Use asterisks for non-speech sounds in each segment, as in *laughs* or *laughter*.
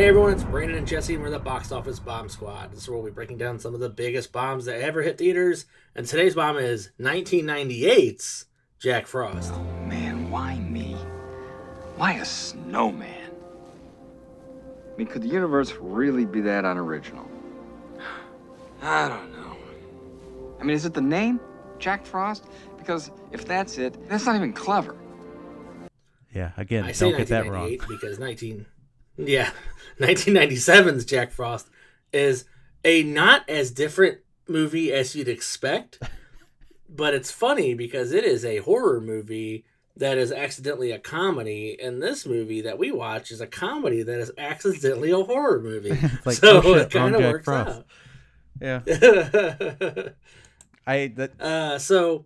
Hey everyone, it's Brandon and Jesse, and we're the Box Office Bomb Squad. This is where we'll be breaking down some of the biggest bombs that ever hit theaters. And today's bomb is 1998's Jack Frost. Oh man, why me? Why a snowman? I mean, could the universe really be that unoriginal? *sighs* I don't know. I mean, is it the name? Jack Frost? Because if that's it, that's not even clever. Yeah, again, I don't get that wrong. 1998 because 19, yeah, *laughs* 1997's Jack Frost is a not as different movie as you'd expect, *laughs* but it's funny because it is a horror movie that is accidentally a comedy, and this movie that we watch is a comedy that is accidentally a horror movie. *laughs* Like, so oh, shit, it kind of works Frost. Yeah. I that uh, so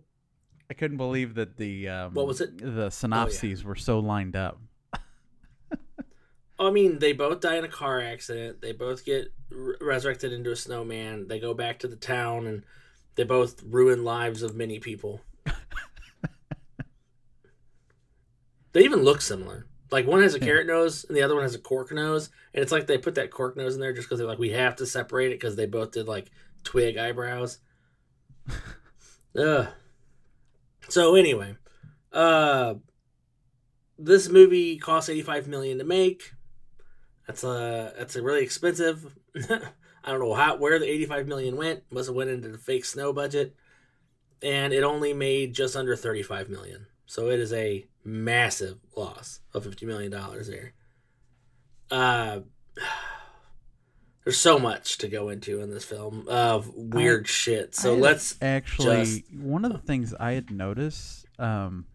I couldn't believe that the um, What was it? Oh, The synopses were so lined up. I mean, they both die in a car accident. They both get r- resurrected into a snowman. They go back to the town, and they both ruin lives of many people. *laughs* they even look similar. Like one has a carrot nose, and the other one has a cork nose, and it's like they put that cork nose in there just because they're like, we have to separate it because they both did like twig eyebrows. *laughs* Ugh. So anyway, uh, this movie cost 85 million to make. That's a that's a really expensive. *laughs* I don't know how where the 85 million went. Must have went into the fake snow budget, and it only made just under 35 million. So it is a massive loss of 50 million dollars there. Uh, *sighs* there's so much to go into in this film of weird shit. So I let's actually just- one of the things I had noticed. Um,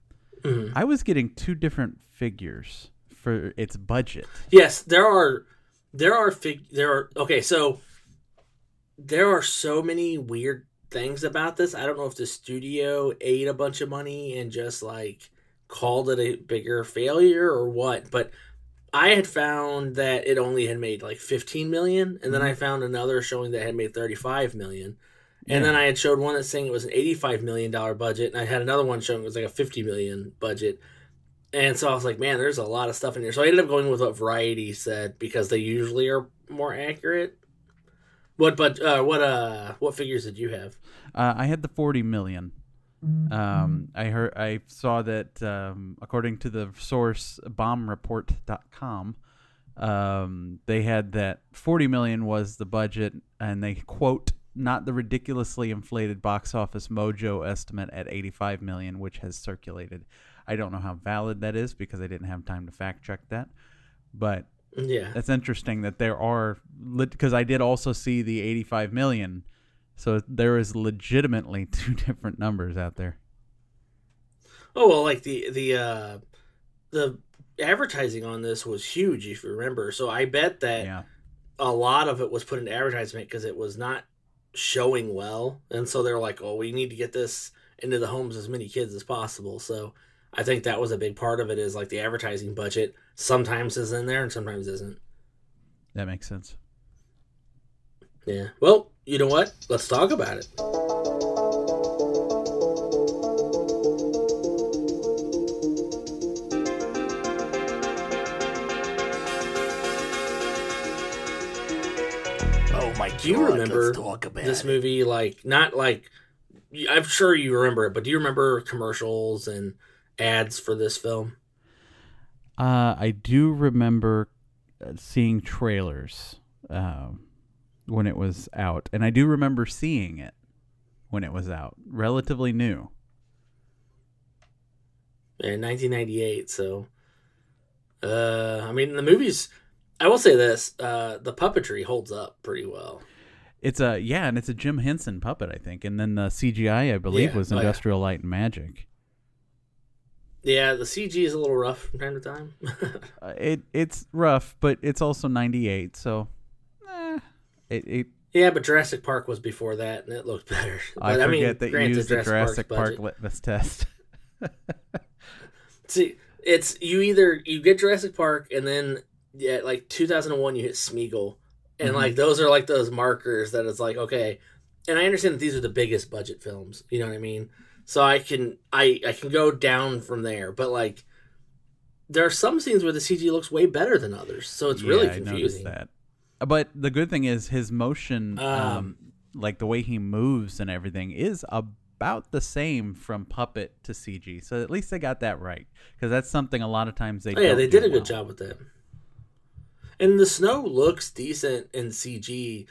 Mhm. I was getting two different figures for its budget. Yes, there are there are fig there are okay, so there are so many weird things about this. I don't know if the studio ate a bunch of money and just like called it a bigger failure or what, but I had found that it only had made like 15 million and then I mm-hmm. found another showing that it had made 35 million. And then I had showed one that's saying it was an 85 million dollar budget and I had another one showing it was like a 50 million budget. And so I was like, man, there's a lot of stuff in here. So I ended up going with what Variety said because they usually are more accurate. What but uh what uh what figures did you have? Uh, I had the forty million. Um, I heard I saw that um, according to the source bombreport.com, um, they had that 40 million was the budget and they quote not the ridiculously inflated box office mojo estimate at 85 million which has circulated. I don't know how valid that is because I didn't have time to fact check that. But Yeah. that's interesting that there are because I did also see the 85 million. So there is legitimately *laughs* two different numbers out there. Oh well like the the uh the advertising on this was huge if you remember. So I bet that Yeah. a lot of it was put into advertisement because it was not showing well, and so they're like, "Oh, we need to get this into the homes as many kids as possible." So I think that was a big part of it. Is like the advertising budget sometimes is in there and sometimes isn't. That makes sense. Yeah. Well, you know what? Let's talk about it. Oh my Do you god, remember talk about this it. movie? Like, not like I'm sure you remember it, but do you remember commercials and ads for this film? Uh, I do remember uh, seeing trailers um, when it was out, and I do remember seeing it when it was out. Relatively new. in 1998. So, uh, I mean, the movies. I will say this: uh, the puppetry holds up pretty well. It's a yeah, and it's a Jim Henson puppet, I think, and then the CGI, I believe, Yeah. was Oh, yeah. Industrial Light and Magic. Yeah, the CG is a little rough from time to time. *laughs* Uh, it it's rough, but it's also '98, so eh, it, it yeah, but Jurassic Park was before that, and it looked better. *laughs* I But, forget that you used the Jurassic Park litmus test. *laughs* See, it's you either you get Jurassic Park, and then yeah, like 2001, you hit Smeagol, and Mhm. like those are like those markers that it's like okay. And I understand that these are the biggest budget films. You know what I mean? So I can I I can go down from there, but like there are some scenes where the CG looks way better than others, so it's really Yeah, I noticed confusing. that. But the good thing is his motion, um, Um, like the way he moves and everything, is about the same from puppet to CG. So at least they got that right, because that's something a lot of times they. Oh, yeah, they did a well. good job with that. And the snow looks decent in CG.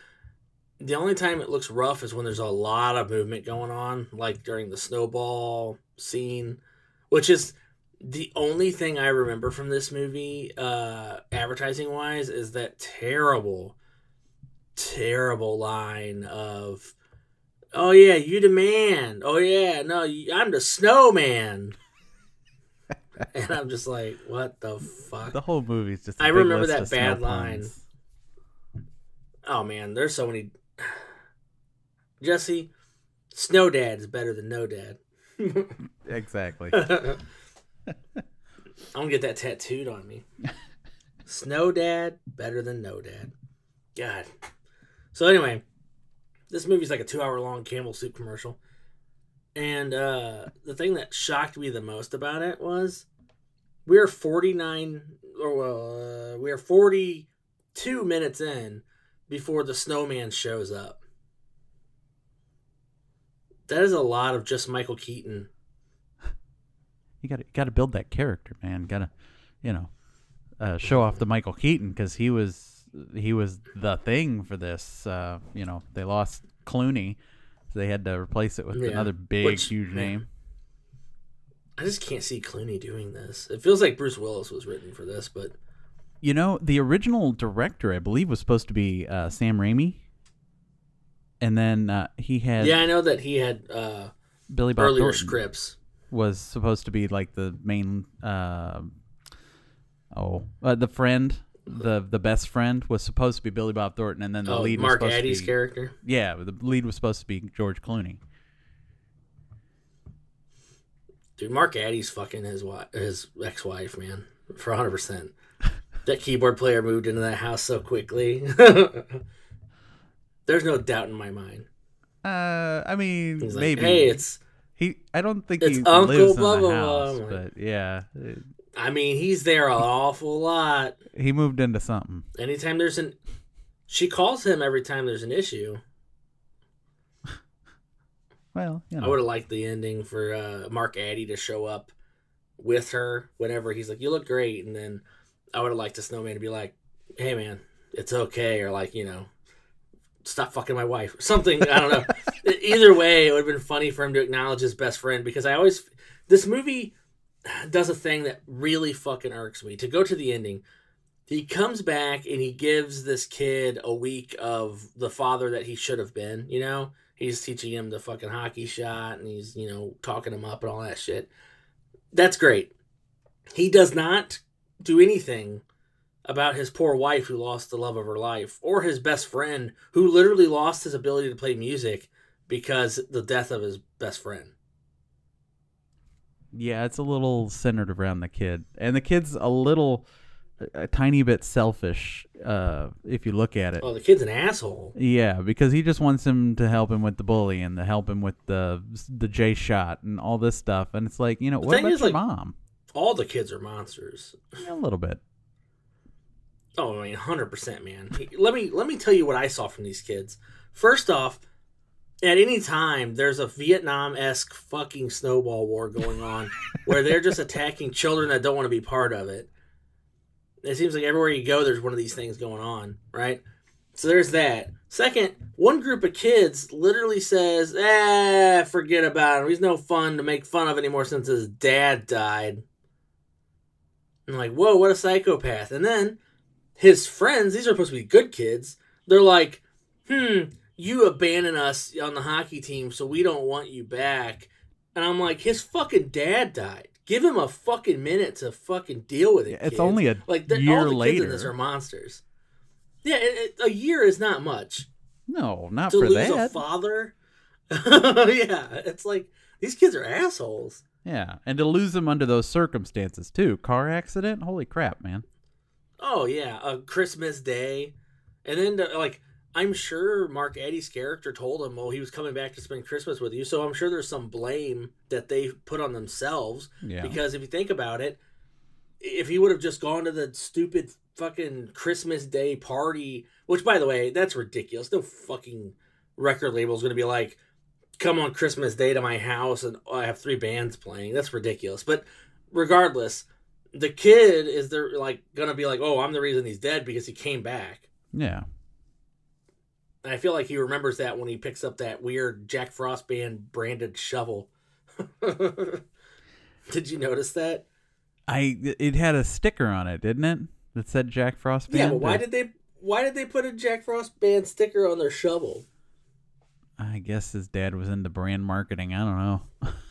The only time it looks rough is when there's a lot of movement going on, like during the snowball scene, which is the only thing I remember from this movie, uh, advertising wise, is that terrible, terrible line of, "Oh yeah, you demand. Oh yeah, no, I'm the snowman." *laughs* and I'm just like, "What the fuck?" The whole movie's just. a I remember that bad line. Oh man, there's so many. Jesse, Snow Dad is better than No Dad. *laughs* Exactly. *laughs* I'm gonna get that tattooed on me. Snow Dad better than No Dad. God. So anyway, this movie's like a two-hour long Campbell soup commercial, and uh, the thing that shocked me the most about it was we are 49 or well, uh, we are 42 minutes in before the snowman shows up. That is a lot of just Michael Keaton you got to got to build that character, man. Got to, you know, uh, show off the Michael Keaton because he was he was the thing for this. Uh, you know, they lost Clooney, so they had to replace it with Yeah. another big, Which- huge name. I just can't see Clooney doing this. It feels like Bruce Willis was written for this, but You know, the original director, I believe, was supposed to be uh, Sam Raimi, and then uh, he had yeah, I know that he had uh, Billy Bob earlier Thornton scripts. was supposed to be like the main. Uh, oh, uh, the friend, the the best friend was supposed to be Billy Bob Thornton, and then the Oh, lead Mark was supposed Addy's to be, character. Yeah, the lead was supposed to be George Clooney. Dude, Mark Addy's fucking his wife, his ex-wife, man, for hundred percent. *laughs* That keyboard player moved into that house so quickly. *laughs* There's no doubt in my mind. Uh, I mean, like, maybe hey, it's. he. I don't think it's he Uncle lives blah, in the blah, house, blah. but yeah, I mean, he's there an awful lot. he moved into something. Anytime there's an, she calls him every time there's an issue. *laughs* Well, you I would have liked the ending for uh, Mark Addy to show up with her whenever he's like, "You look great," and then I would have liked the snowman to be like, "Hey, man, it's okay," or like, you know, "Stop fucking my wife," *laughs* something. I don't know. Either way, it would have been funny for him to acknowledge his best friend because I always this movie does a thing that really fucking irks me. To go to the ending, he comes back and he gives this kid a week of the father that he should have been. You know, he's teaching him the fucking hockey shot and he's you know talking him up and all that shit. That's great. He does not do anything about his poor wife who lost the love of her life or his best friend who literally lost his ability to play music because the death of his best friend. yeah, it's a little centered around the kid, and the kid's a little, a, a tiny bit selfish. Uh, if you look at it, Oh, the kid's an asshole. Yeah, because he just wants him to help him with the bully and to help him with the the J shot and all this stuff. And it's like, you know, The what about is, your like- mom? All the kids are monsters. Yeah, a little bit. Oh, I mean, hundred percent, man. let me let me tell you what I saw from these kids. First off, at any time there's a Vietnam esque fucking snowball war going on, *laughs* where they're just attacking children that don't want to be part of it. It seems like everywhere you go, there's one of these things going on, right? So there's that. Second, one group of kids literally says, "Ah, forget about him. He's no fun to make fun of anymore since his dad died." I'm like, whoa, what a psychopath. And then his friends, these are supposed to be good kids, they're like, hmm, you abandon us on the hockey team, so we don't want you back. And I'm like, his fucking dad died. Give him a fucking minute to fucking deal with it. It's kids. only a like the- year all the kids in later. this are monsters. Yeah, it, it- a year is not much No, not to for lose a father. *laughs* yeah, it's like these kids are assholes. yeah, and to lose them under those circumstances too. Car accident. Holy crap, man. Oh yeah, a Christmas Day, and then to, like I'm sure Mark Addy's character told him, well, he was coming back to spend Christmas with you. So I'm sure there's some blame that they put on themselves Yeah. because if you think about it, if he would have just gone to the stupid fucking Christmas Day party, which by the way, that's ridiculous. No fucking record label is going to be like, come on Christmas Day to my house and I have three bands playing. That's ridiculous. But regardless, the kid is there like going to be like, oh, I'm the reason he's dead because he came back. Yeah. And I feel like he remembers that when he picks up that weird Jack Frost band branded shovel. *laughs* Did you notice that? I it had a sticker on it, didn't it? That said Jack Frost band. Yeah, but why or- did they why did they put a Jack Frost band sticker on their shovel? I guess his dad was into brand marketing. I don't know.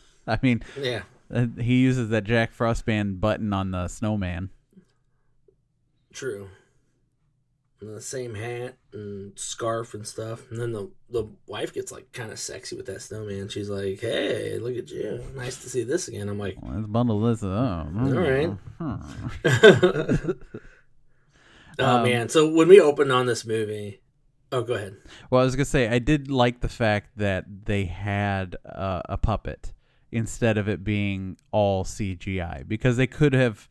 *laughs* I mean, Yeah. Uh, he uses that Jack Frost band button on the snowman. True. And the same hat and scarf and stuff. And then the the wife gets like kind of sexy with that snowman. She's like, "Hey, look at you! Nice to see this again." I'm like, Let's bundle this up. All right. Hmm. *laughs* "Oh Um, man!" So when we opened on this movie, oh, go ahead. Well, I was gonna say I did like the fact that they had uh, a puppet instead of it being all CGI because they could have,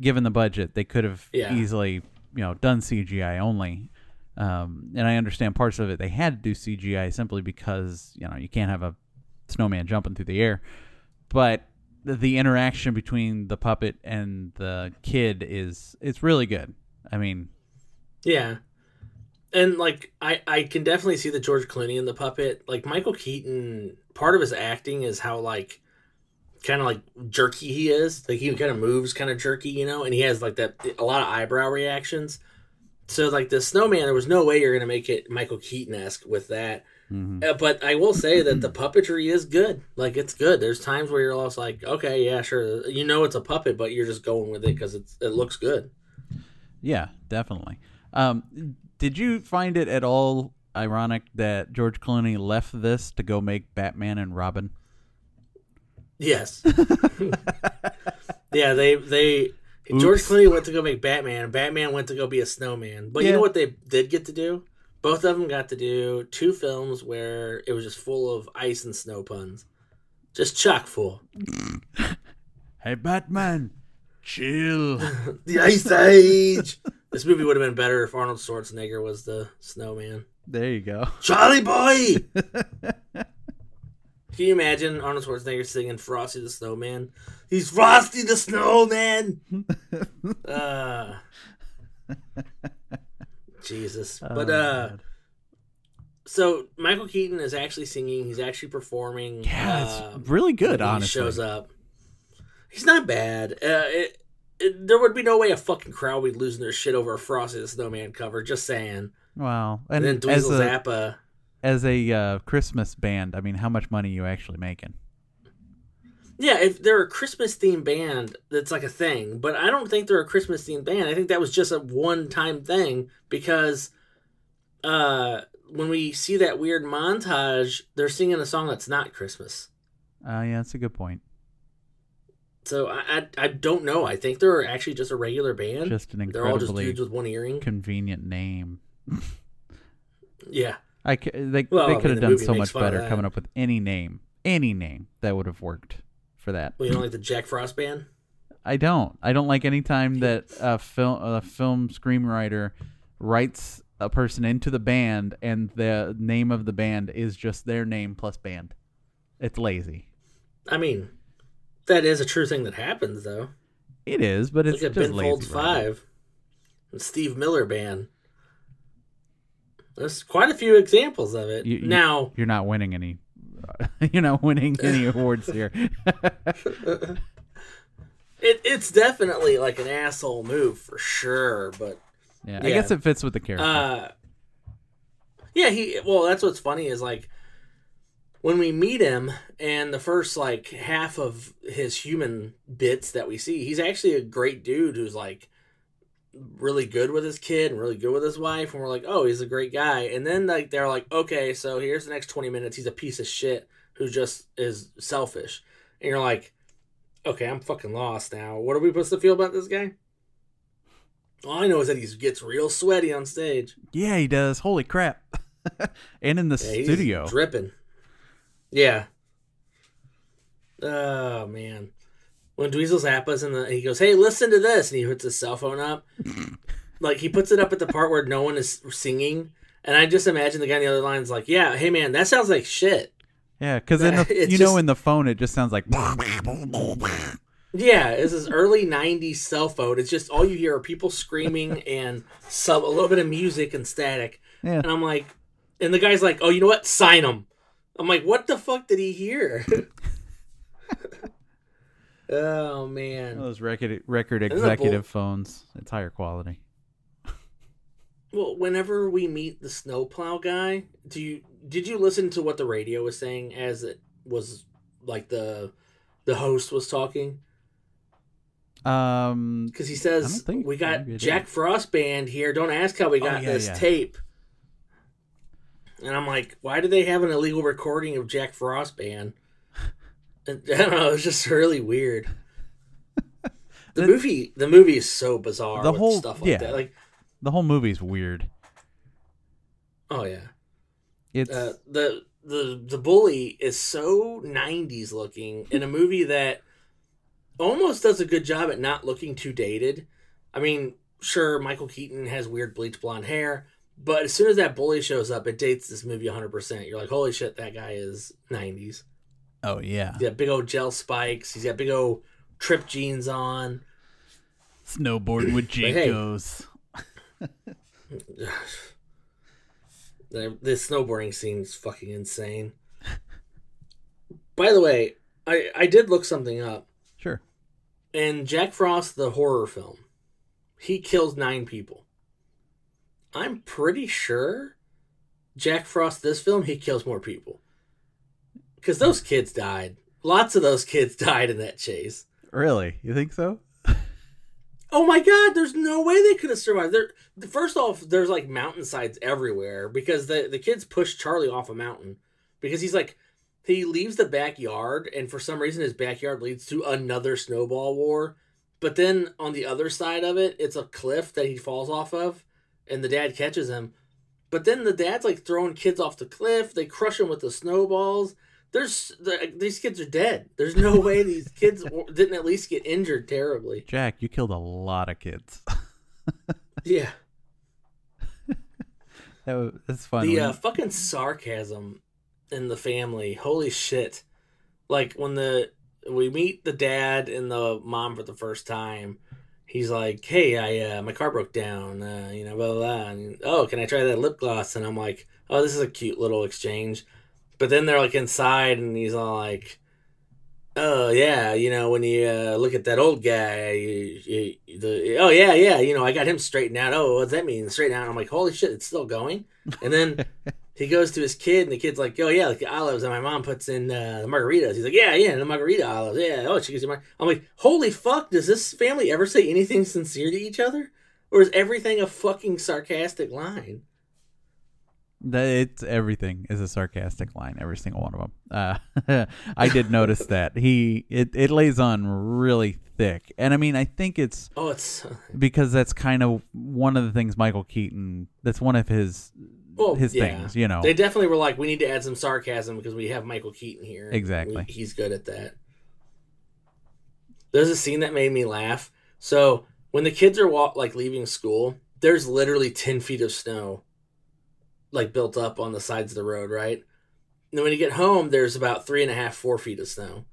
given the budget, they could have Yeah. easily you know done CGI only. Um, and I understand parts of it they had to do CGI simply because you know you can't have a snowman jumping through the air, but the, the interaction between the puppet and the kid is it's really good. I mean, Yeah. And like I I can definitely see the George Clooney in the puppet. Like Michael Keaton, part of his acting is how like kind of like jerky he is. Like he kind of moves kind of jerky, you know, and he has like that a lot of eyebrow reactions. So like the snowman, there was no way you're gonna make it Michael Keaton esque with that. mhm. Uh, but I will say that the puppetry is good. Like it's good. There's times where you're also like, okay, yeah, sure, you know it's a puppet, but you're just going with it because it's it looks good. Yeah, definitely. Um, did you find it at all ironic that George Clooney left this to go make Batman and Robin? Yes. yeah, they they George Clooney went to go make Batman, and Batman went to go be a snowman. But you know what they did get to do? Both of them got to do two films where it was just full of ice and snow puns, just chock full. *laughs* Hey, Batman, chill. *laughs* The Ice Age. *laughs* this movie would have been better if Arnold Schwarzenegger was the snowman. there you go. Charlie boy. *laughs* Can you imagine Arnold Schwarzenegger singing "Frosty the Snowman"? He's Frosty the Snowman. uh, *laughs* Jesus, but Oh, uh, God. so Michael Keaton is actually singing. He's actually performing. yeah, uh, it's really good. Honestly, he shows up. He's not bad. Uh, it, there would be no way a fucking crowd would be losing their shit over a Frosty the Snowman cover. Just saying. Wow, And, and, then as a Zappa. as a uh, Christmas band, I mean, how much money are you actually making? Yeah, if they're a Christmas themed band, that's like a thing. But I don't think they're a Christmas themed band. I think that was just a one time thing because uh, when we see that weird montage, they're singing a song that's not Christmas. Uh, yeah, that's a good point. So I, I, I don't know. I think they're actually just a regular band. Just an they're all just incredibly dudes with one earring. convenient name. Yeah. I they Well, I they mean, could have the done so much better coming up with any name, any name that would have worked for that. Well, you don't like the Jack Frost band? I don't. I don't like any time that a film a film screenwriter writes a person into the band and the name of the band is just their name plus band. It's lazy. I mean, that is a true thing that happens, though. It is, but it's Look at just Ben. Folds. Five, and Steve Miller Band. There's quite a few examples of it. You- you- now, You're not winning any. *laughs* You're not winning any *laughs* awards here. *laughs* it, it's definitely like an asshole move for sure. But yeah, I guess it fits with the character. uh, yeah, he. Well, that's what's funny is like when we meet him and the first like half of his human bits that we see, he's actually a great dude who's like really good with his kid and really good with his wife and we're like oh he's a great guy and then like they're like okay so here's the next 20 minutes he's a piece of shit who just is selfish and you're like okay i'm fucking lost now what are we supposed to feel about this guy all i know is that he gets real sweaty on stage yeah, he does. Holy crap! *laughs* and in the Yeah, he's studio. dripping. Yeah. Oh man. when Dweezil Zappa's in the, he goes, "Hey, listen to this," and he puts his cell phone up. *laughs* like he puts it up at the part where no one is singing, and I just imagine the guy on the other line is like, "Yeah, hey man, that sounds like shit." Yeah, because in the, *laughs* It's you know in the phone it just sounds like *laughs* Yeah, it's this early '90s cell phone. It's just all you hear are people screaming and some a little bit of music and static. yeah. And I'm like, and the guy's like, "Oh, you know what? Sign him." I'm like, "What the fuck did he hear?" *laughs* oh man. those record record the bull- executive phones. It's higher quality. Well, whenever we meet the snowplow guy, do you did you listen to what the radio was saying as it was like the the host was talking? Um, Because he says we got maybe I did. Jack Frost band here. Don't ask how we Oh, got yeah, this yeah. tape. And I'm like, why do they have an illegal recording of Jack Frost band? And, *laughs* I don't know. It's just really weird. *laughs* The The- movie, the movie is so bizarre. The with whole- stuff like yeah. that. Like, the whole movie's weird. oh yeah. It's Uh, the the the bully is so 90s looking in a movie that almost does a good job at not looking too dated. I mean, sure, Michael Keaton has weird bleach blonde hair, but as soon as that bully shows up, it dates this movie 100%. You're like, holy shit, that guy is 90s. oh yeah, He's got big old gel spikes. He's got big old trip jeans on. snowboarding with *clears throat* hey. Jacos. The, *sighs* the snowboarding scene's fucking insane. By the way, I, I did look something up. Sure. In Jack Frost, the horror film, he kills nine people. I'm pretty sure Jack Frost, this film, he kills more people. Because those kids died. Lots of those kids *laughs* died in that chase. Really? You think so? *laughs* Oh my god, there's no way they could have survived. There first off, there's like mountainsides everywhere because the, the kids push Charlie off a mountain because he's like he leaves the backyard and for some reason his backyard leads to another snowball war. But then on the other side of it, it's a cliff that he falls off of and the dad catches him. But then the dad's like throwing kids off the cliff, they crush him with the snowballs. There's the, these kids are dead. There's no *laughs* way these kids didn't at least get injured terribly. Jack, you killed a lot of kids. *laughs* Yeah. *laughs* that was, that's fun. The uh, fucking sarcasm in the family. Holy shit. Like when the we meet the dad and the mom for the first time, he's like, "Hey, I uh, my car broke down, uh, you know, blah blah." blah. And, oh, can I try that lip gloss? And I'm like, "Oh, this is a cute little exchange." But then they're like inside, and he's all like, "Oh yeah, you know, when you uh, look at that old guy, you, you, the oh yeah, yeah, you know, I got him straightened out. Oh, what does that mean? Straightened out?" I'm like, "Holy shit, it's still going." And then *laughs* he goes to his kid, and the kid's like, "Oh yeah, like the olives that my mom puts in uh, the margaritas." He's like, "Yeah, yeah, the margarita olives. Yeah, oh, she gives you mar-. I'm like, "Holy fuck! Does this family ever say anything sincere to each other, or is everything a fucking sarcastic line?" That it's everything is a sarcastic line, every single one of them. Uh, *laughs* I did notice *laughs* that he it, it lays on really thick, and I mean I think it's Oh, it's because that's kind of one of the things Michael Keaton. That's one of his well, his yeah. things, you know. They definitely were like, "We need to add some sarcasm because we have Michael Keaton here. Exactly. We- he's good at that." There's a scene that made me laugh. So when the kids are walk like leaving school, there's literally ten feet of snow, like built up on the sides of the road, right? And then when you get home, there's about three and a half, four feet of snow.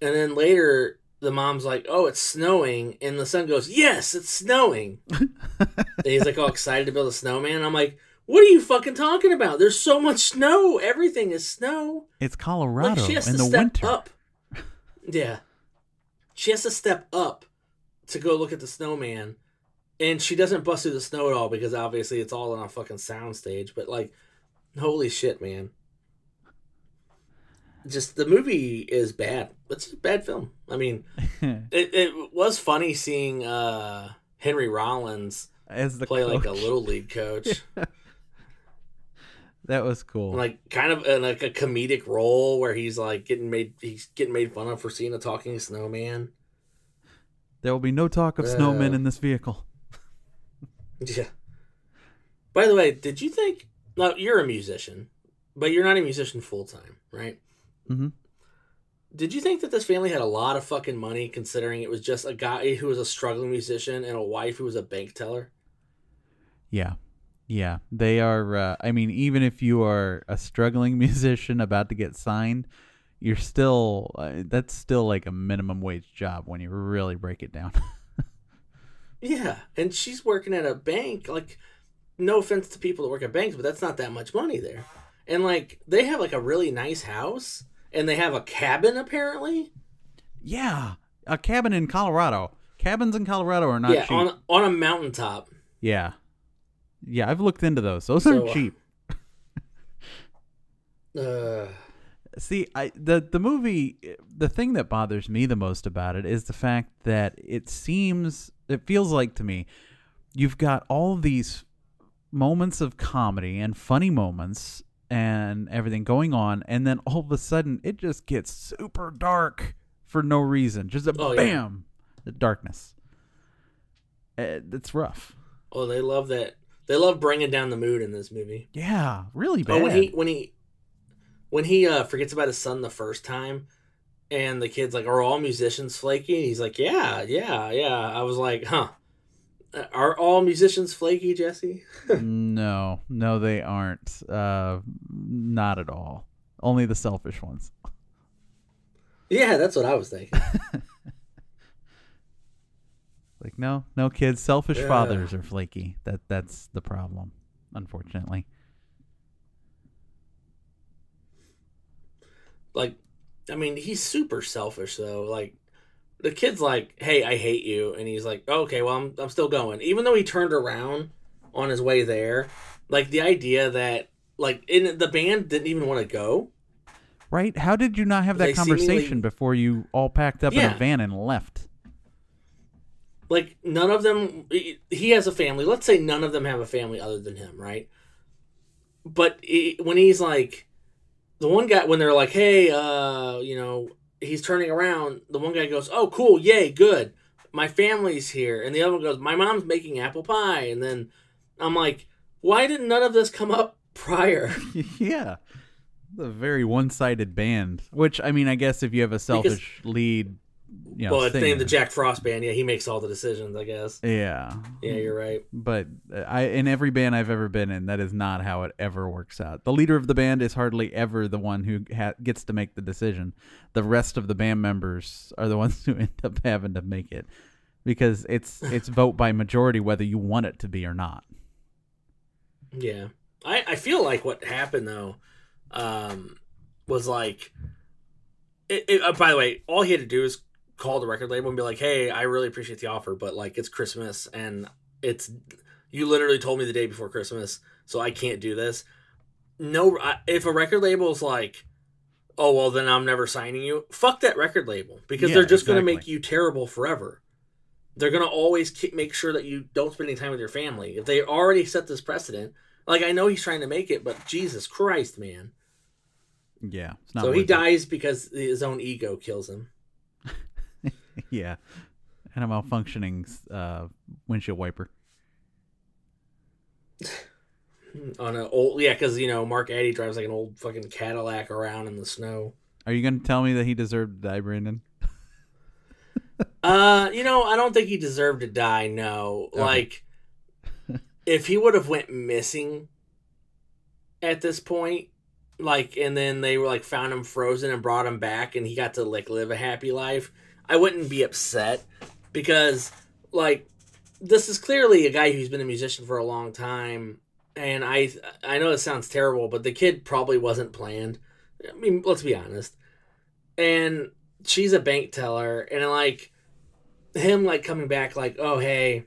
And then later, the mom's like, "Oh, it's snowing," and the son goes, "Yes, it's snowing." *laughs* and he's like all excited to build a snowman. I'm like, "What are you fucking talking about? There's so much snow. Everything is snow." it's Colorado Like she has in to the step winter. up. Yeah, she has to step up to go look at the snowman, and she doesn't bust through the snow at all because obviously it's all on a fucking soundstage. But like, holy shit, man! Just the movie is bad. It's a bad film. I mean, *laughs* it, it was funny seeing uh Henry Rollins As the play like a little league *laughs* coach. that was cool. like kind of in like a comedic role where he's like getting made he's getting made fun of for seeing a talking snowman. there will be no talk of Uh, snowmen in this vehicle. *laughs* Yeah. By the way, did you think now you're a musician, but you're not a musician full time, right? Mhm. Did you think that this family had a lot of fucking money considering it was just a guy who was a struggling musician and a wife who was a bank teller? Yeah. Yeah. They are uh, I mean even if you are a struggling *laughs* musician about to get signed, you're still uh, that's still like a minimum wage job when you really break it down. *laughs* yeah, and she's working at a bank like no offense to people that work at banks, but that's not that much money there. And like they have like a really nice house and they have a cabin apparently. Yeah, a cabin in Colorado. Cabins in Colorado are not cheap. yeah, cheap. on on a mountaintop. Yeah, yeah, I've looked into those. Those So, aren't uh, cheap. *laughs* Uh, See, I the the movie the thing that bothers me the most about it is the fact that it seems it feels like to me you've got all these moments of comedy and funny moments and everything going on and then all of a sudden it just gets super dark for no reason. Just a Oh, yeah. bam, the darkness. Uh, It's rough. oh, they love that. They love bringing down the mood in this movie. Yeah, really bad. Oh, when he when he when he uh, forgets about his son the first time, and the kid's like, "Are all musicians flaky?" And he's like, "Yeah, yeah, yeah." I was like, "Huh." Uh, Are all musicians flaky, Jesse? *laughs* no, no, they aren't. Uh, not at all. Only the selfish ones. Yeah, that's what I was thinking. *laughs* Like no, no kids. Selfish Yeah. fathers are flaky. That that's the problem, unfortunately. like, I mean, he's super selfish though. Like, the kid's like, "Hey, I hate you," and he's like, "Okay, well, I'm I'm still going." Even though he turned around on his way there, like the idea that like in the band didn't even want to go. Right? How did you not have that They seemingly- conversation before you all packed up in a van and left? like none of them he he has a family let's say none of them have a family other than him right but he, when he's like the one guy when they're like hey uh you know he's turning around the one guy goes oh cool yay good my family's here and the other one goes my mom's making apple pie and then i'm like why didn't none of this come up *laughs* prior *laughs* yeah. A very one-sided band. Which I mean, I guess if you have a selfish lead, you know, well it's named the jack frost band yeah he makes all the decisions i guess Yeah, yeah you're right but uh, I in every band I've ever been in, that is not how it ever works out. The leader of the band is hardly ever the one who ha- gets to make the decision. The rest of the band members are the *laughs* ones who end up having to make it because it's *sighs* it's vote by majority whether you want it to be or not. Yeah. I, I feel like what happened though um, was like it, it, uh, by the way, all he had to do is call the record label and be like, "Hey, I really appreciate the offer, but like it's Christmas and it's you literally told me the day before Christmas, so I can't do this." No, I, if a record label is like, "Oh well, then I'm never signing you," fuck that record label because Yeah, they're just going to make you terrible forever. They're going to always keep, make sure that you don't spend any time with your family. If they already set this precedent, like I know he's trying to make it, but Jesus Christ, man! Yeah, it's not so he worth it. dies because his own ego kills him. *laughs* Yeah, and a malfunctioning uh, windshield wiper. *laughs* On an old, yeah, because you know Mark Addy drives like an old fucking Cadillac around in the snow. Are you going to tell me that he deserved to die, Brandon? *laughs* Uh, you know, I don't think he deserved to die. No, Okay. like if he would have went missing at this point, like, and then they were like found him frozen and brought him back, and he got to like live a happy life, I wouldn't be upset because like this is clearly a guy who's been a musician for a long time, and I I know it sounds terrible, but the kid probably wasn't planned. I mean, let's be honest. And she's a bank teller, and like him like coming back like, oh hey,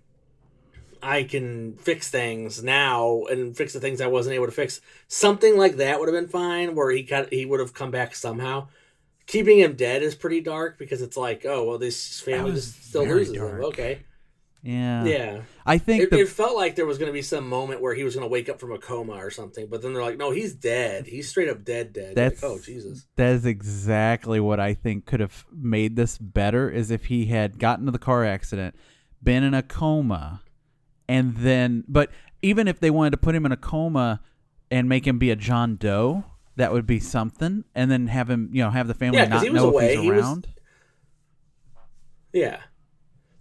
I can fix things now and fix the things I wasn't able to fix. Something like that would have been fine, where he got he would have come back somehow. Keeping him dead is pretty dark because it's like, oh well, this family still loses dark. him. Okay, Yeah, yeah. I think It, the it felt like there was going to be some moment where he was going to wake up from a coma or something, but then they're like, no, he's dead. He's straight up dead, dead. That's like, oh Jesus. That is exactly what I think could have made this better is if he had gotten to the car accident, been in a coma, and then but even if they wanted to put him in a coma and make him be a John Doe, that would be something, and then have him, you know, have the family Yeah, not know away. if he's He was- around. Yeah,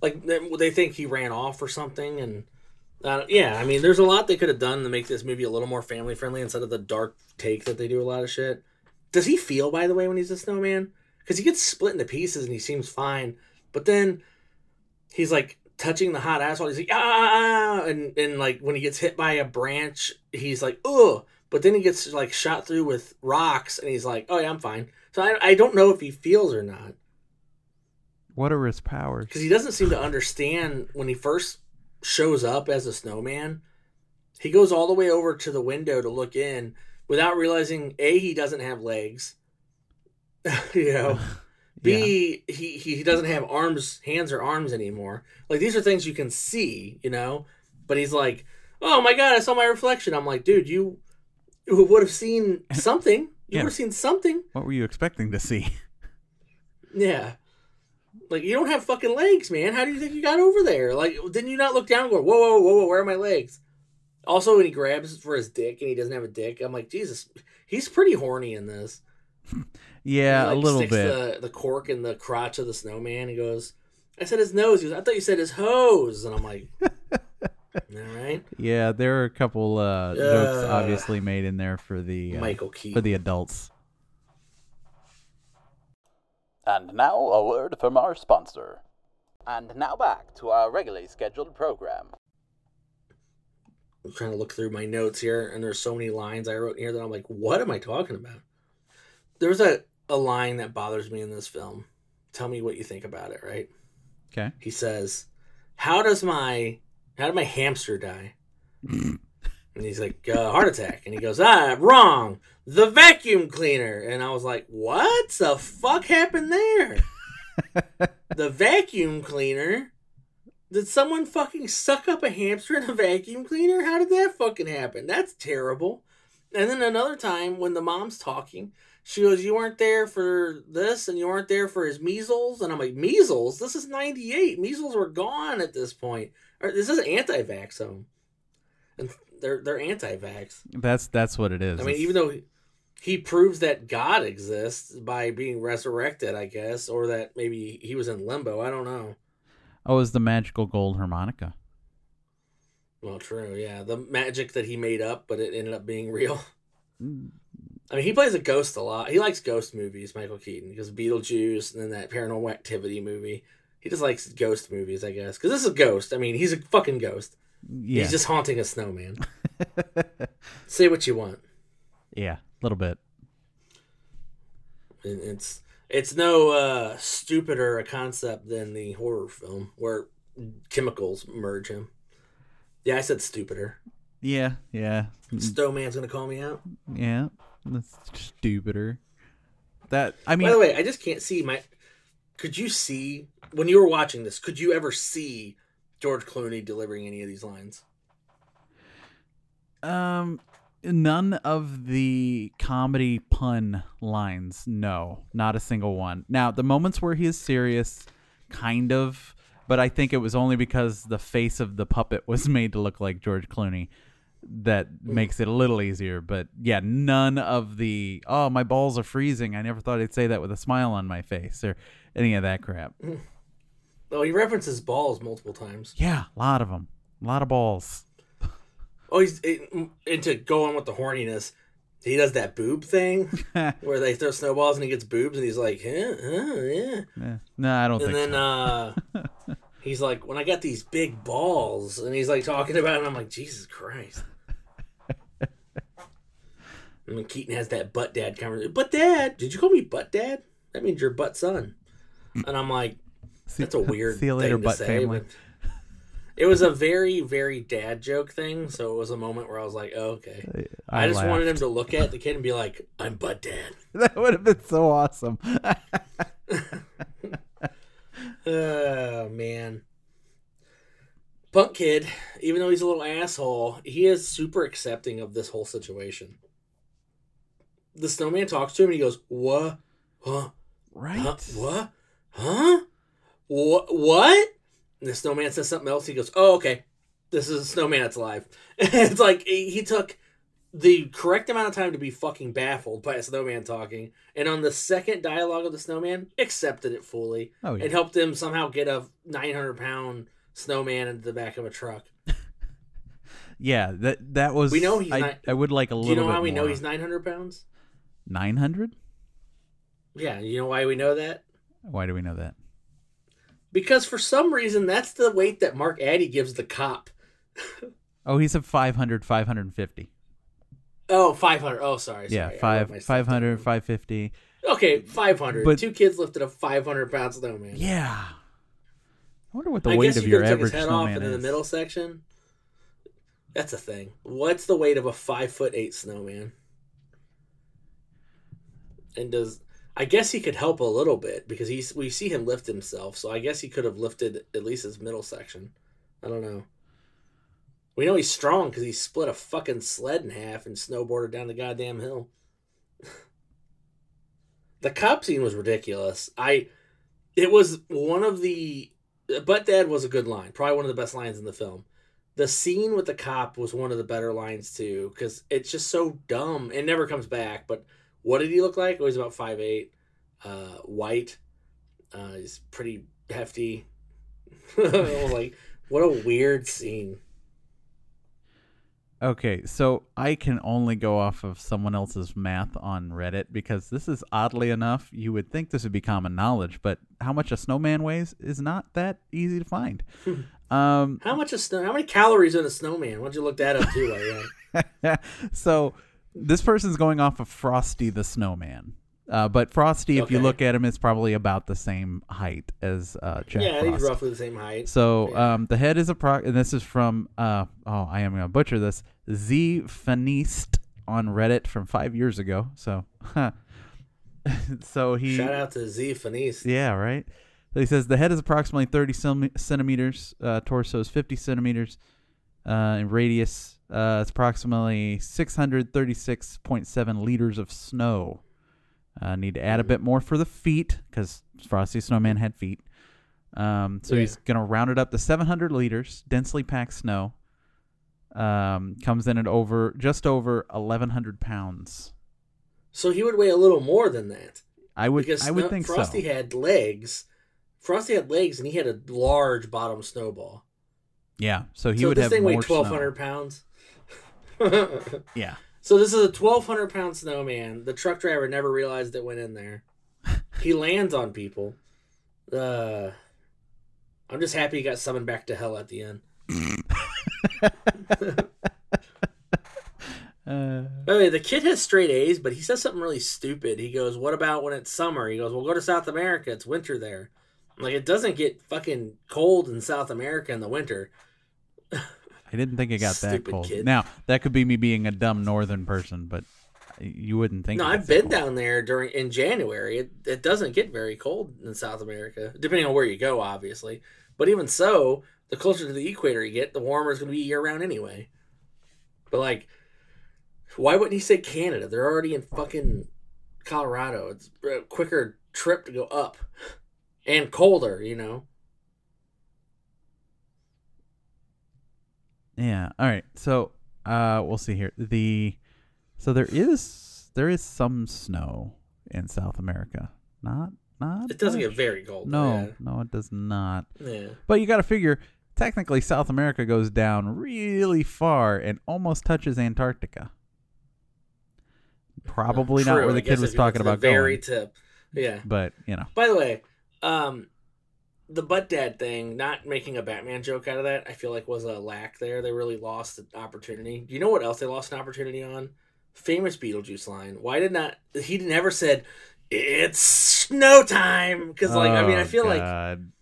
like they they think he ran off or something, and uh, yeah, I mean, there's a lot they could have done to make this movie a little more family friendly instead of the dark take that they do a lot of shit. Does he feel, by the way, when he's a snowman? Because he gets split into pieces and he seems fine, but then he's like touching the hot asphalt. He's like ah, and and like when he gets hit by a branch, he's like ugh. But then he gets like shot through with rocks, and he's like, "Oh yeah, I'm fine." So I, I don't know if he feels or not What are his powers? because he doesn't seem to understand when he first shows up as a snowman. He goes all the way over to the window to look in without realizing a he doesn't have legs, *laughs* you know. *laughs* B he he doesn't have arms, hands or arms anymore. Like these are things you can see, you know. But he's like, "Oh my god, I saw my reflection." I'm like, "Dude, you would have seen *laughs* something. You Yeah. would have seen something." What were you expecting to see? *laughs* Yeah. Like you don't have fucking legs, man. How do you think you got over there? Like, didn't you not look down and go, whoa, whoa, whoa, whoa, where are my legs? Also, when he grabs for his dick and he doesn't have a dick, I'm like, Jesus, he's pretty horny in this. *laughs* yeah, He, like, a little bit. The, the cork in the crotch of the snowman. He goes, I said his nose. He goes, I thought you said his hose. And I'm like, all right, Yeah, there are a couple uh, jokes Ugh. obviously made in there for the uh, Michael Keaton. for the adults. And now a word from our sponsor. And now back to our regularly scheduled program. I'm trying to look through my notes here, and there's so many lines I wrote here that I'm like, what am I talking about? There's a, a line that bothers me in this film. Tell me what you think about it, right? Okay. He says, How does my how did my hamster die? *laughs* and he's like, uh, heart attack. And he goes, Ah, wrong. The vacuum cleaner. And I was like, What the fuck happened there? *laughs* the vacuum cleaner? Did someone fucking suck up a hamster in a vacuum cleaner? How did that fucking happen? That's terrible. And then another time when the mom's talking, she goes, You weren't there for this and you weren't there for his measles. And I'm like, Measles? This is 98. Measles were gone at this point. Or, this is anti vax home. And they're, they're anti vax. That's that's what it is. I mean, It's- even though he, he proves that God exists by being resurrected, I guess, or that maybe he was in limbo. I don't know. oh, is the magical gold harmonica. Well, true, yeah. The magic that he made up, but it ended up being real. *laughs* I mean, he plays a ghost a lot. He likes ghost movies, Michael Keaton, because Beetlejuice and then that Paranormal Activity movie. He just likes ghost movies, I guess. Because this is a ghost. I mean, he's a fucking ghost. Yeah, He's just haunting a snowman. *laughs* Say what you want. yeah, a little bit. And It's it's no uh, stupider a concept than the horror film where chemicals merge him. Yeah, I said stupider. Yeah, yeah, Snowman's gonna call me out. yeah. That's stupider. That I mean, By the way, I just can't see my. Could you see when you were watching this? Could you ever see George Clooney delivering any of these lines? Um, none of the comedy pun lines. No, not a single one. Now, the moments where he is serious, kind of, but I think it was only because the face of the puppet *laughs* was made to look like George Clooney that makes it a little easier. But yeah, none of the oh my balls are freezing. I never thought I'd say that with a smile on my face or any of that crap. *laughs* Oh, he references balls multiple times. Yeah, a lot of them, a lot of balls. *laughs* Oh, he's it, and to go on with the horniness. He does that boob thing *laughs* where they throw snowballs and he gets boobs and he's like, huh, huh, yeah. Eh, no, I don't And think then so. uh he's like, when I got these big balls, and he's like talking about it, and I'm like, Jesus Christ. and then Keaton has that butt dad conversation. Butt dad, did you call me butt dad? That means your butt son. And I'm like, that's a weird See you later, thing to butt say. family. But it was a very, very dad joke thing. So it was a moment where I was like, oh, okay. I, just wanted him to look at the kid and be like, I'm butt dad. *laughs* That would have been so awesome. *laughs* Oh man. Punk kid, even though he's a little asshole, he is super accepting of this whole situation. The snowman talks to him and he goes, What? Huh? right? Huh? What? Huh? What? What? And the snowman says something else. He goes, Oh, okay. This is a snowman that's alive. *laughs* it's like he took the correct amount of time to be fucking baffled by a snowman talking, and on the second dialogue of the snowman, accepted it fully Oh yeah. and helped him somehow get a 900 pound snowman into the back of a truck. *laughs* yeah, that that was. We know he's I, not- I would like a little. Do you know how we know he's 900 pounds? nine hundred? Yeah, you know why we know that? Why do we know that? Because for some reason, that's the weight that Mark Addy gives the cop. Oh, he's a 500, 550. Oh, 500. Oh, sorry. Yeah, sorry. Wrote five, my 500, 550. Okay, 500. But- Two kids lifted a 500 pound snowman. Yeah. I wonder what the I weight of you your could have took average his head off snowman and in is. the middle section. That's a thing. What's the weight of a five foot eight snowman? And does I guess he could help a little bit because he's we see him lift himself, so I guess he could have lifted at least his middle section. I don't know. We know he's strong because he split a fucking sled in half and snowboarded down the goddamn hill. *laughs* the cop scene was ridiculous. I it was one of the but dad was a good line probably one of the best lines in the film. The scene with the cop was one of the better lines too because it's just so dumb. It never comes back but what did he look like? Oh he's about 5'8 uh white. Uh he's pretty hefty. *laughs* Like what a weird scene Okay, so I can only go off of someone else's math on Reddit because this is oddly enough, you would think this would be common knowledge, but how much a snowman weighs is not that easy to find. *laughs* um, how much of snow how many calories in a snowman why don't you look that up too while you're at it? so this person's going off of Frosty the Snowman. Uh, but Frosty, if you look at him, is probably about the same height as uh, Jack yeah Frost. he's roughly the same height So Yeah. um, the head is a pro, and this is from uh, oh, I am gonna butcher this. Z Fanist on Reddit from five years ago. So, *laughs* so he shout out to z Fanise. yeah right. So he says the head is approximately thirty centimeters, uh, torso is fifty centimeters uh, in radius. Uh, it's approximately six hundred thirty-six point seven liters of snow. Uh, need to add a bit more for the feet because Frosty Snowman had feet. Um, so Yeah. he's gonna round it up to 700 liters, densely packed snow. Um, comes in at over just over 1,100 pounds. so he would weigh a little more than that I would, because I would Snow- think Frosty so. had legs. Frosty had legs, and he had a large bottom snowball. Yeah, so he so would this have thing more weighed twelve hundred snow. pounds. *laughs* Yeah, so this is a twelve hundred pound snowman. The truck driver never realized it went in there. he lands on people. Uh, I'm just happy he got summoned back to hell at the end. uh, By the way, the kid has straight A's, but he says something really stupid. He goes, "What about when it's summer?" He goes, "We'll go to South America. It's winter there." Like, it doesn't get fucking cold in South America in the winter. *laughs* I didn't think it got that cold. kid. Now that could be me being a dumb northern person, but you wouldn't think. No, I've been cold. down there during in January. It it doesn't get very cold in South America, depending on where you go, obviously. But even so, the closer to the equator you get, the warmer it's going to be year round anyway. But like, why wouldn't he say Canada? They're already in fucking Colorado. It's a quicker trip to go up and colder, you know. Yeah. All right. So, uh, we'll see here. The so there is there is some snow in South America. Not not. It doesn't much. get very cold. No, no, it does not. Yeah. yeah. But you got to figure. Technically, South America goes down really far and almost touches Antarctica. Probably not True, where the kid was if you went talking to the about very going. tip. Yeah. But you know, By the way, um, the butt dad thing, not making a Batman joke out of that, I feel like was a lack there. They really lost an opportunity. You know what else they lost an opportunity on? Famous Beetlejuice line. Why did not he never said it's snow time? Because like I mean I Oh, feel like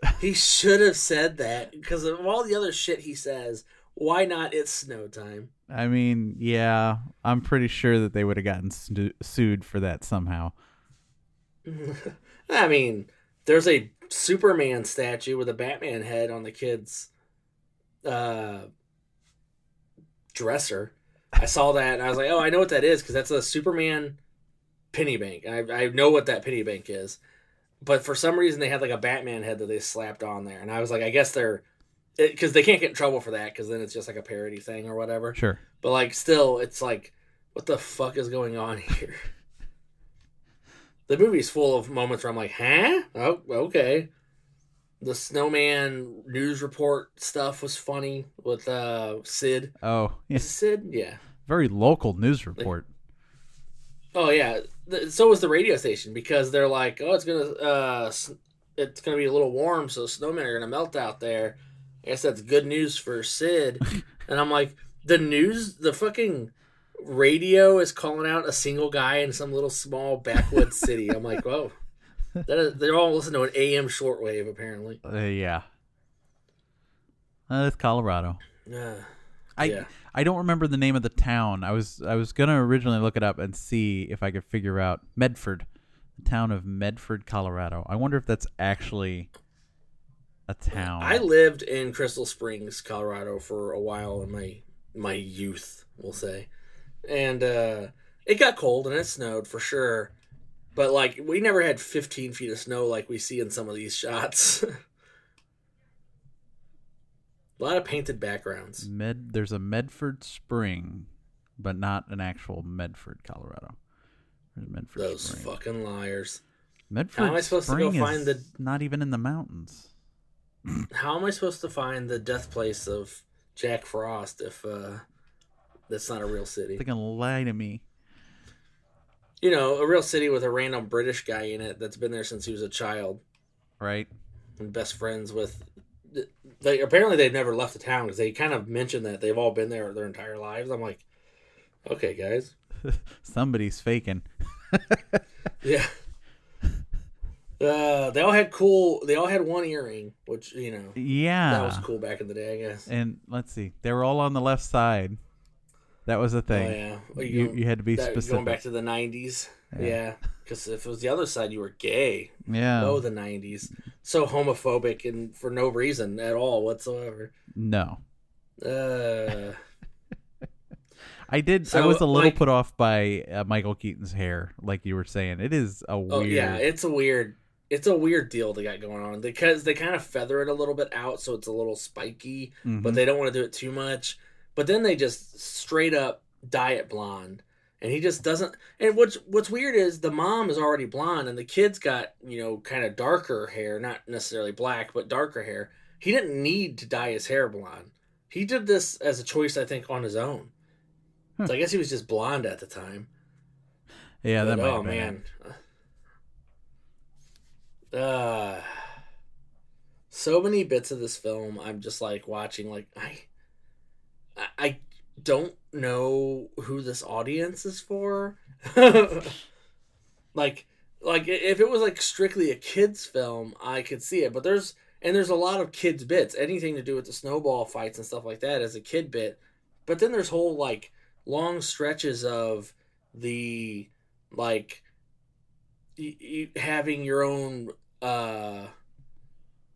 *laughs* he should have said that because of all the other shit he says. Why not? It's snow time. I mean, yeah, I'm pretty sure that they would have gotten stu- sued for that somehow. *laughs* I mean, there's a Superman statue with a Batman head on the kid's uh, dresser. I saw that and I was like, oh, I know what that is because that's a Superman penny bank. I, I know what that penny bank is. But for some reason, they had like a Batman head that they slapped on there. And I was like, I guess they're. Because they can't get in trouble for that because then it's just like a parody thing or whatever. Sure. But like, still, it's like what the fuck is going on *laughs* here? The movie's full of moments where I'm like, huh? Oh, okay. The snowman news report stuff was funny with uh Sid. Oh, yeah. Sid? Yeah. very local news report. Oh yeah. So was the radio station because they're like, oh, it's gonna uh, it's gonna be a little warm, so snowmen are gonna melt out there. I guess that's good news for Sid. *laughs* and I'm like, the news, the fucking radio is calling out a single guy in some little small backwoods city. I'm like, whoa. Is, they're all listening to an AM shortwave apparently. Uh, yeah. Uh, it's Colorado. Uh, I Yeah. I don't remember the name of the town. I was I was gonna originally look it up and see if I could figure out Medford, the town of Medford, Colorado. I wonder if that's actually a town. I lived in Crystal Springs, Colorado, for a while in my my youth, we'll say, and uh, it got cold and it snowed for sure. But like, we never had 15 feet of snow like we see in some of these shots. *laughs* a lot of painted backgrounds. Med there's a Medford Spring, but not an actual Medford, Colorado. There's Medford Those Spring. fucking liars. Medford How am I supposed to go find the- not even in the mountains. How am I supposed to find the death place of Jack Frost if uh, that's not a real city? They're gonna lie to me. You know, a real city with a random British guy in it that's been there since he was a child. Right? and best friends with. They apparently they've never left the town because they kind of mentioned that they've all been there their entire lives. I'm like, okay, guys, *laughs* Somebody's faking. *laughs* yeah. Uh, they all had cool. They all had one earring, which you know Yeah. that was cool back in the day, I guess. And let's see, they were all on the left side. That was the Oh thing. yeah, Well, You go- you had to be that- specific. Going back to the '90s, yeah, because if it was the other side, you were gay. yeah. Oh, the '90s, so homophobic and for no reason at all whatsoever. no. Uh, I did. I was a little like- put off by uh, Michael Keaton's hair, like you were saying. It is a Oh weird. yeah, it's a weird it's a weird deal they got going on because they kind of feather it a little bit out so it's a little spiky, Mhm. but they don't want to do it too much. But then they just straight up dye it blonde. And he just doesn't and what's what's weird is the mom is already blonde and the kid's got, you know, kind of darker hair, not necessarily black, but darker hair. He didn't need to dye his hair blonde. He did this as a choice, I think, on his own. So I guess he was just blonde at the time. yeah, that But, oh it. man. Uh so many bits of this film I'm just like watching like I I, don't know who this audience is for. *laughs* like like if it was like strictly a kids film, I could see it, but there's and there's a lot of kids bits. Anything to do with the snowball fights and stuff like that is a kid bit. But then there's whole like long stretches of the like y- y- having your own uh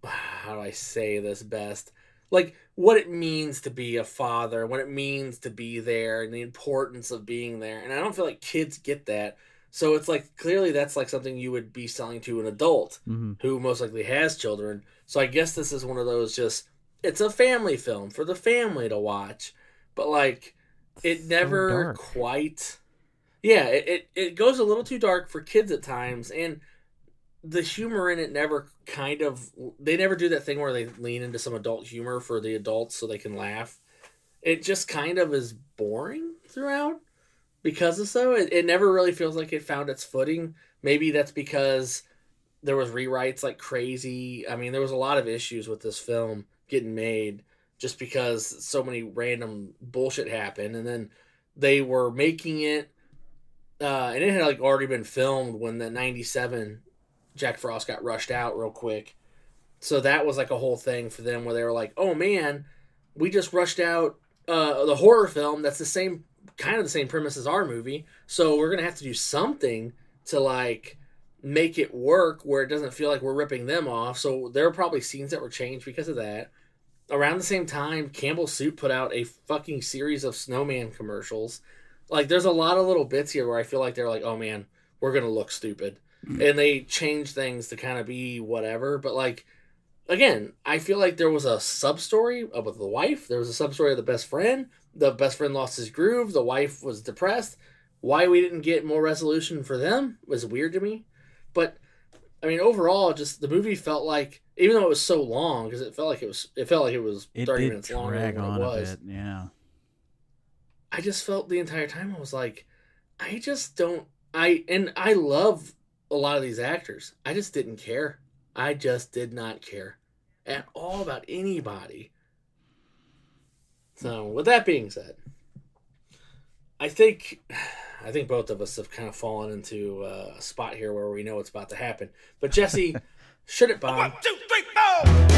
*sighs* how do I say this best? Like what it means to be a father, what it means to be there, and the importance of being there. And I don't feel like kids get that. So it's like clearly that's like something you would be selling to an adult Mhm. who most likely has children. So I guess this is one of those just it's a family film for the family to watch. But like it So never dark. quite Yeah, it, it, it goes a little too dark for kids at times and the humor in it never kind of they never do that thing where they lean into some adult humor for the adults so they can laugh. It just kind of is boring throughout because of so it, it never really feels like it found its footing. Maybe that's because there was rewrites like crazy. I mean, there was a lot of issues with this film getting made just because so many random bullshit happened and then they were making it uh, and it had like already been filmed when the 97 Jack Frost got rushed out real quick. So that was like a whole thing for them where they were like, "Oh man, we just rushed out uh, the horror film that's the same kind of the same premise as our movie. So we're to have to do something to like make it work where it doesn't feel like we're ripping them off. So there are probably scenes that were changed because of that. Around the same time, Campbell Soup put out a fucking series of snowman commercials. Like there's a lot of little bits here where I feel like they're like, "Oh man, we're to look stupid." And they change things to kind of be whatever, but like again, I feel like there was a sub story with the wife. There was a sub story of the best friend. The best friend lost his groove. The wife was depressed. Why we didn't get more resolution for them was weird to me. But I mean, overall, just the movie felt like, even though it was so long, because it felt like it was, it felt like it was It thirty minutes longer than on it a was. bit. Yeah. I just felt the entire time I was like, I just don't. I and I love a lot of these actors. I just didn't care. I just did not care at all about anybody. So, with that being said, I think *sighs* I think both of us have kind of fallen into uh, a spot here where we know what's about to happen. But Jesse, *laughs* should it bomb? two, three, four.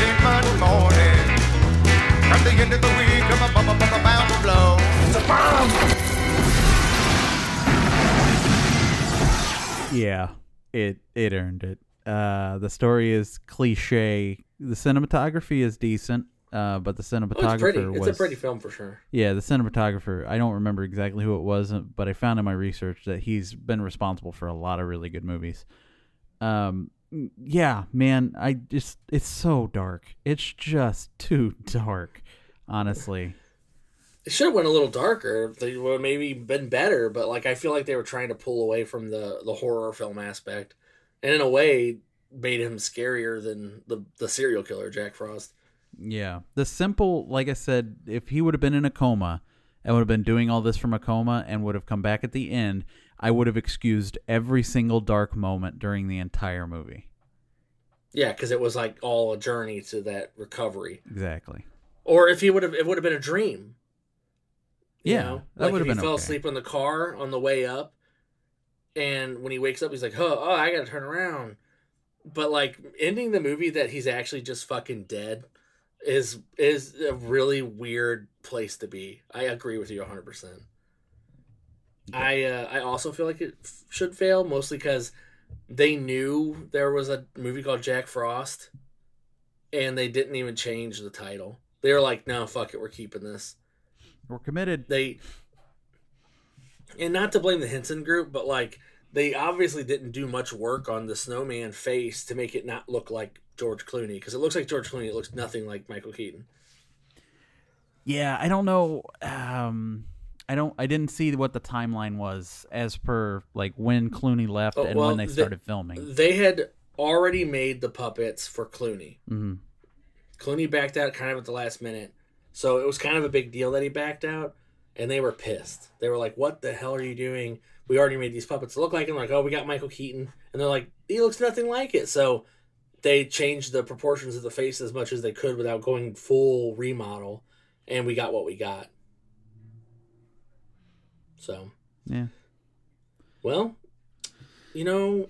Well, From the end of the week, I'm a bumper, bumper, bound to blow. It's a bomb. Yeah, it it earned it. Uh, the story is cliche. The cinematography is decent, uh, but the Oh, cinematographer it's pretty. was It's a pretty film for sure. yeah. The cinematographer. I don't remember exactly who it was, but I found in my research that he's been responsible for a lot of really good movies. Um, Mm, yeah, man, I just it's so dark. It's just *laughs* too dark, honestly. It should have went a little darker. They would have maybe been better, but like I feel like they were trying to pull away from the the horror film aspect, and in a way made him scarier than the the serial killer Jack Frost. Yeah. The simple, like I said, if he would have been in a coma and would have been doing all this from a coma and would have come back at the end, I would have excused every single dark moment during the entire movie. Yeah, because it was like all a journey to that recovery. Exactly. Or if he would have, it would have been a dream. Yeah, know? that like would have he fell okay. asleep in the car on the way up, and when he wakes up, he's like, "Oh, oh, I got to turn around." But like ending the movie that he's actually just fucking dead is is a really weird place to be. I agree with you 100. I uh, I also feel like it f- should fail mostly because they knew there was a movie called Jack Frost, and they didn't even change the title. They were like, "No, fuck it, we're keeping this." We're committed. They and not to blame the Henson group, but like they obviously didn't do much work on the snowman face to make it not look like George Clooney because it looks like George Clooney. It looks nothing like Michael Keaton. Yeah, I don't know. Um, I don't. I didn't see what the timeline was as per like when Clooney left Oh, and well, when they the- started filming. They had already made the puppets for Clooney. hmm Clooney backed out kind of at the last minute. So it was kind of a big deal that he backed out, and they were pissed. They were like, "What the hell are you doing? We already made these puppets look like him." Like, "Oh, we got Michael Keaton," and they're like, "He looks nothing like it." So they changed the proportions of the face as much as they could without going full remodel, and we got what we got. So Yeah. well, you know,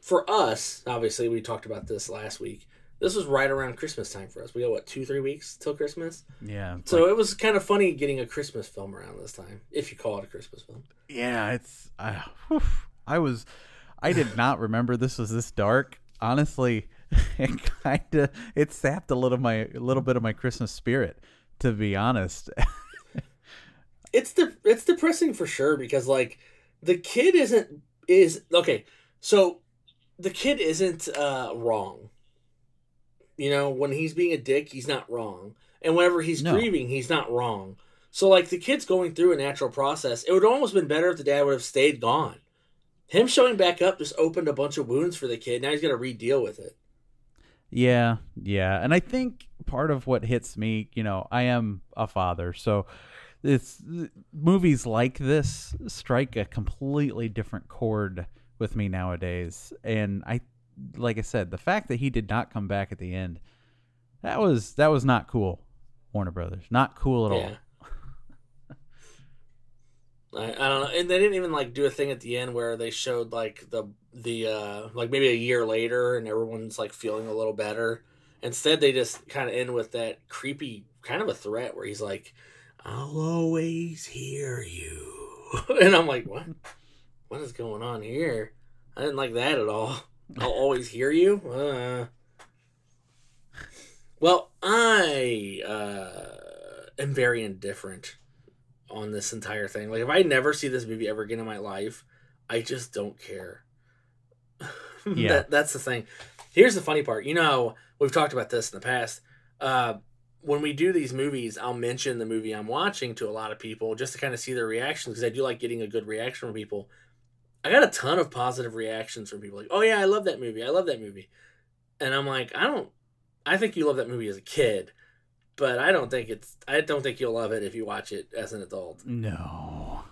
for us, obviously, we talked about this last week. This was right around Christmas time for us. We got what two, three weeks till Christmas. Yeah. So like- it was kind of funny getting a Christmas film around this time, if you call it a Christmas film. Yeah, it's. Uh, whew. I was. I did *laughs* not remember this was this dark. Honestly, *laughs* it kind of it sapped a little my a little bit of my Christmas spirit. To be honest, *laughs* It's de- it's depressing for sure because like the kid isn't is okay. So the kid isn't uh, wrong. You know, when he's being a dick, he's not wrong, and whenever he's No. grieving, he's not wrong. So like the kid's going through a natural process. It would almost been better if the dad would have stayed gone. Him showing back up just opened a bunch of wounds for the kid. Now he's got to re-deal with it. yeah, yeah, and I think part of what hits me, you know, I am a father, so it's movies like this strike a completely different chord with me nowadays, and I, like I said, the fact that he did not come back at the end, that was that was not cool. Warner Brothers, not cool at all. I, I don't know, and they didn't even like do a thing at the end where they showed like the the uh like maybe a year later and everyone's like feeling a little better. Instead, they just kind of end with that creepy kind of a threat where he's like, "I'll always hear you," *laughs* and I'm like, "What? What is going on here?" I didn't like that at all. I'll always hear you. Uh. Well, I uh, am very indifferent on this entire thing. Like if I never see this movie ever again in my life, I just don't care. *laughs* Yeah. that, that's the thing. Here's the funny part. You know, we've talked about this in the past. Uh, when we do these movies, I'll mention the movie I'm watching to a lot of people just to kind of see their reactions because I do like getting a good reaction from people. I got a ton of positive reactions from people like, "Oh yeah, I love that movie. I love that movie," and I'm like, I don't. I think you love that movie as a kid, but I don't think it's. I don't think you'll love it if you watch it as an adult. No.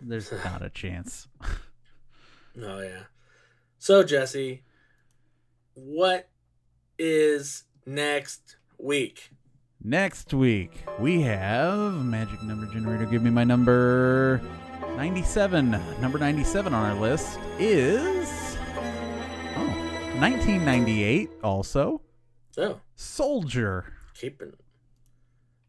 There's *sighs* not a chance. Oh yeah. So Jesse, what is next week? Next week, we have Magic Number Generator. Give me my number 97. Number 97 on our list is. Oh, 1998 also. Oh, Soldier. keeping.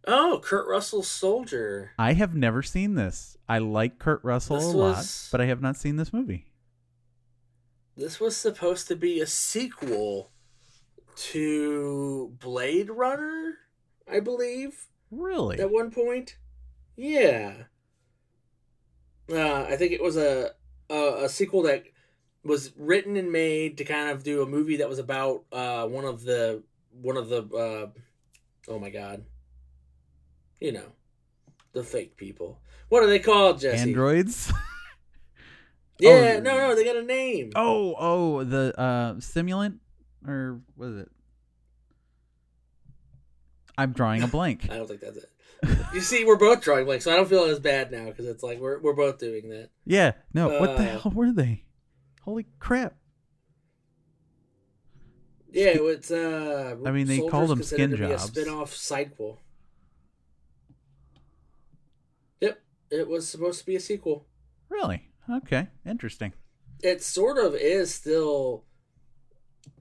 Oh, Kurt Russell's Soldier. I have never seen this. I like Kurt Russell This a lot, was- but I have not seen this movie. This was supposed to be a sequel to Blade Runner, I believe. Really? at one point. Yeah. Uh, I think it was a, a a sequel that was written and made to kind of do a movie that was about uh, one of the one of the uh, oh my god, you know, the fake people. What are they called, Jesse? Androids? *laughs* Yeah, Oh. no, no, they got a name. oh, oh, the uh, simulant? Or what is it? I'm drawing a blank. *laughs* I don't think that's it. you see, we're both drawing blanks, so I don't feel as bad now because it's like we're we're both doing that. Yeah, no, what the Uh, hell were they? Holy crap. Yeah, it's uh. I mean, they called them skin to be jobs. A spin-off sequel. Yep, it was supposed to be a sequel. Really? Okay, interesting. It sort of is still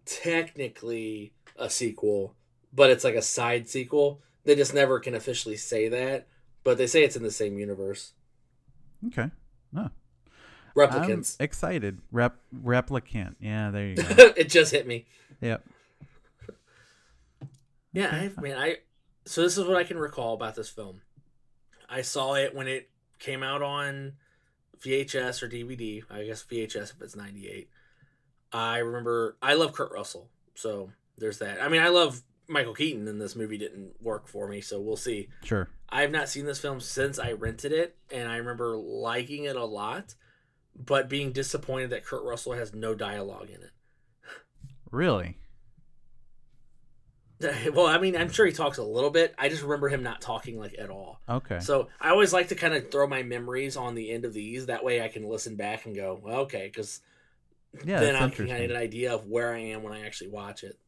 technically a sequel, but it's like a side sequel. They just never can officially say that, but they say it's in the same universe. Okay. No. Replicants. I'm excited. Rep replicant. Yeah, there you go. *laughs* it just hit me. yep. Yeah, I mean, I so this is what I can recall about this film. I saw it when it came out on VHS or DVD. I guess VHS if it's ninety eight. I remember I love Kurt Russell, so there's that. I mean, I love Michael Keaton, and this movie didn't work for me, so we'll see. Sure. I have not seen this film since I rented it, and I remember liking it a lot, but being disappointed that Kurt Russell has no dialogue in it. Really? *laughs* well, I mean, I'm sure he talks a little bit. I just remember him not talking like at all. Okay. So I always like to kind of throw my memories on the end of these. That way I can listen back and go, well, okay, because yeah, then I can kind of interesting. get an idea of where I am when I actually watch it.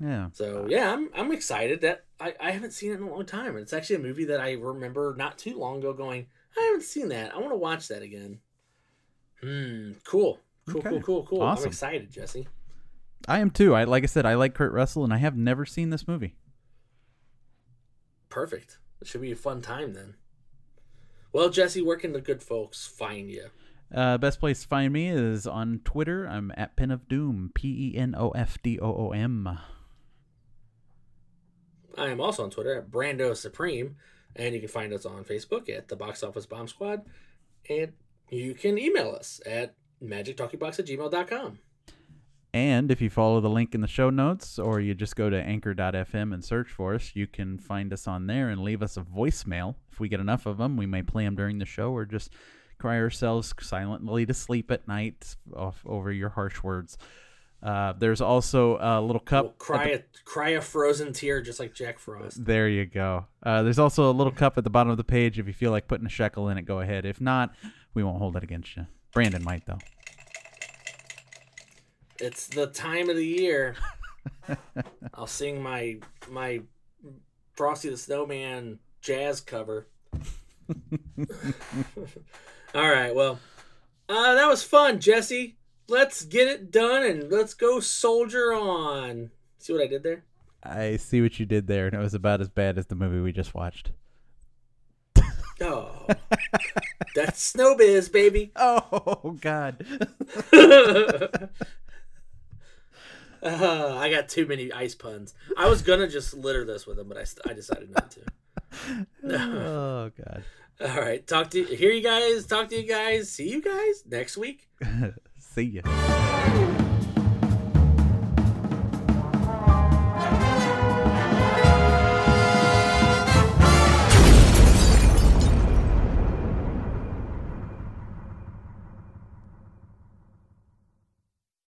Yeah. So yeah, I'm I'm excited that I, I haven't seen it in a long time. And it's actually a movie that I remember not too long ago going, I haven't seen that. I want to watch that again. Hmm. Cool. Cool. Okay. Cool. Cool. Cool. I'm excited, Jesse. I am too. I like I said, I like Kurt Russell, and I have never seen this movie. Perfect. It should be a fun time then. Well, Jesse, where can the good folks find you? Uh, best place to find me is on Twitter. I'm at Pen of Doom. P E N O F D O O M. I am also on Twitter at Brando Supreme, and you can find us on Facebook at the Box Office Bomb Squad, and you can email us at magictalkiebox at gmail.com. And if you follow the link in the show notes, or you just go to anchor.fm and search for us, you can find us on there and leave us a voicemail. If we get enough of them, we may play them during the show or just cry ourselves silently to sleep at night off over your harsh words. Uh, there's also a little cup. We'll cry a cry a frozen tear just like Jack Frost. There you go. Uh, there's also a little cup at the bottom of the page. If you feel like putting a shekel in it, go ahead. If not, we won't hold it against you. Brandon might, though. It's the time of the year. *laughs* I'll sing my my Frosty the Snowman jazz cover. *laughs* All right, well, uh, that was fun, Jesse. Let's get it done and let's go soldier on. See what I did there? I see what you did there, and it was about as bad as the movie we just watched. *laughs* Oh, that's Snowbiz, baby. *laughs* Oh, God. *laughs* Uh, I got too many ice puns. I was gonna just litter this with them, but I, I decided not to. oh god. All right, talk to hear you guys. Talk to you guys. See you guys next week. *laughs* See ya.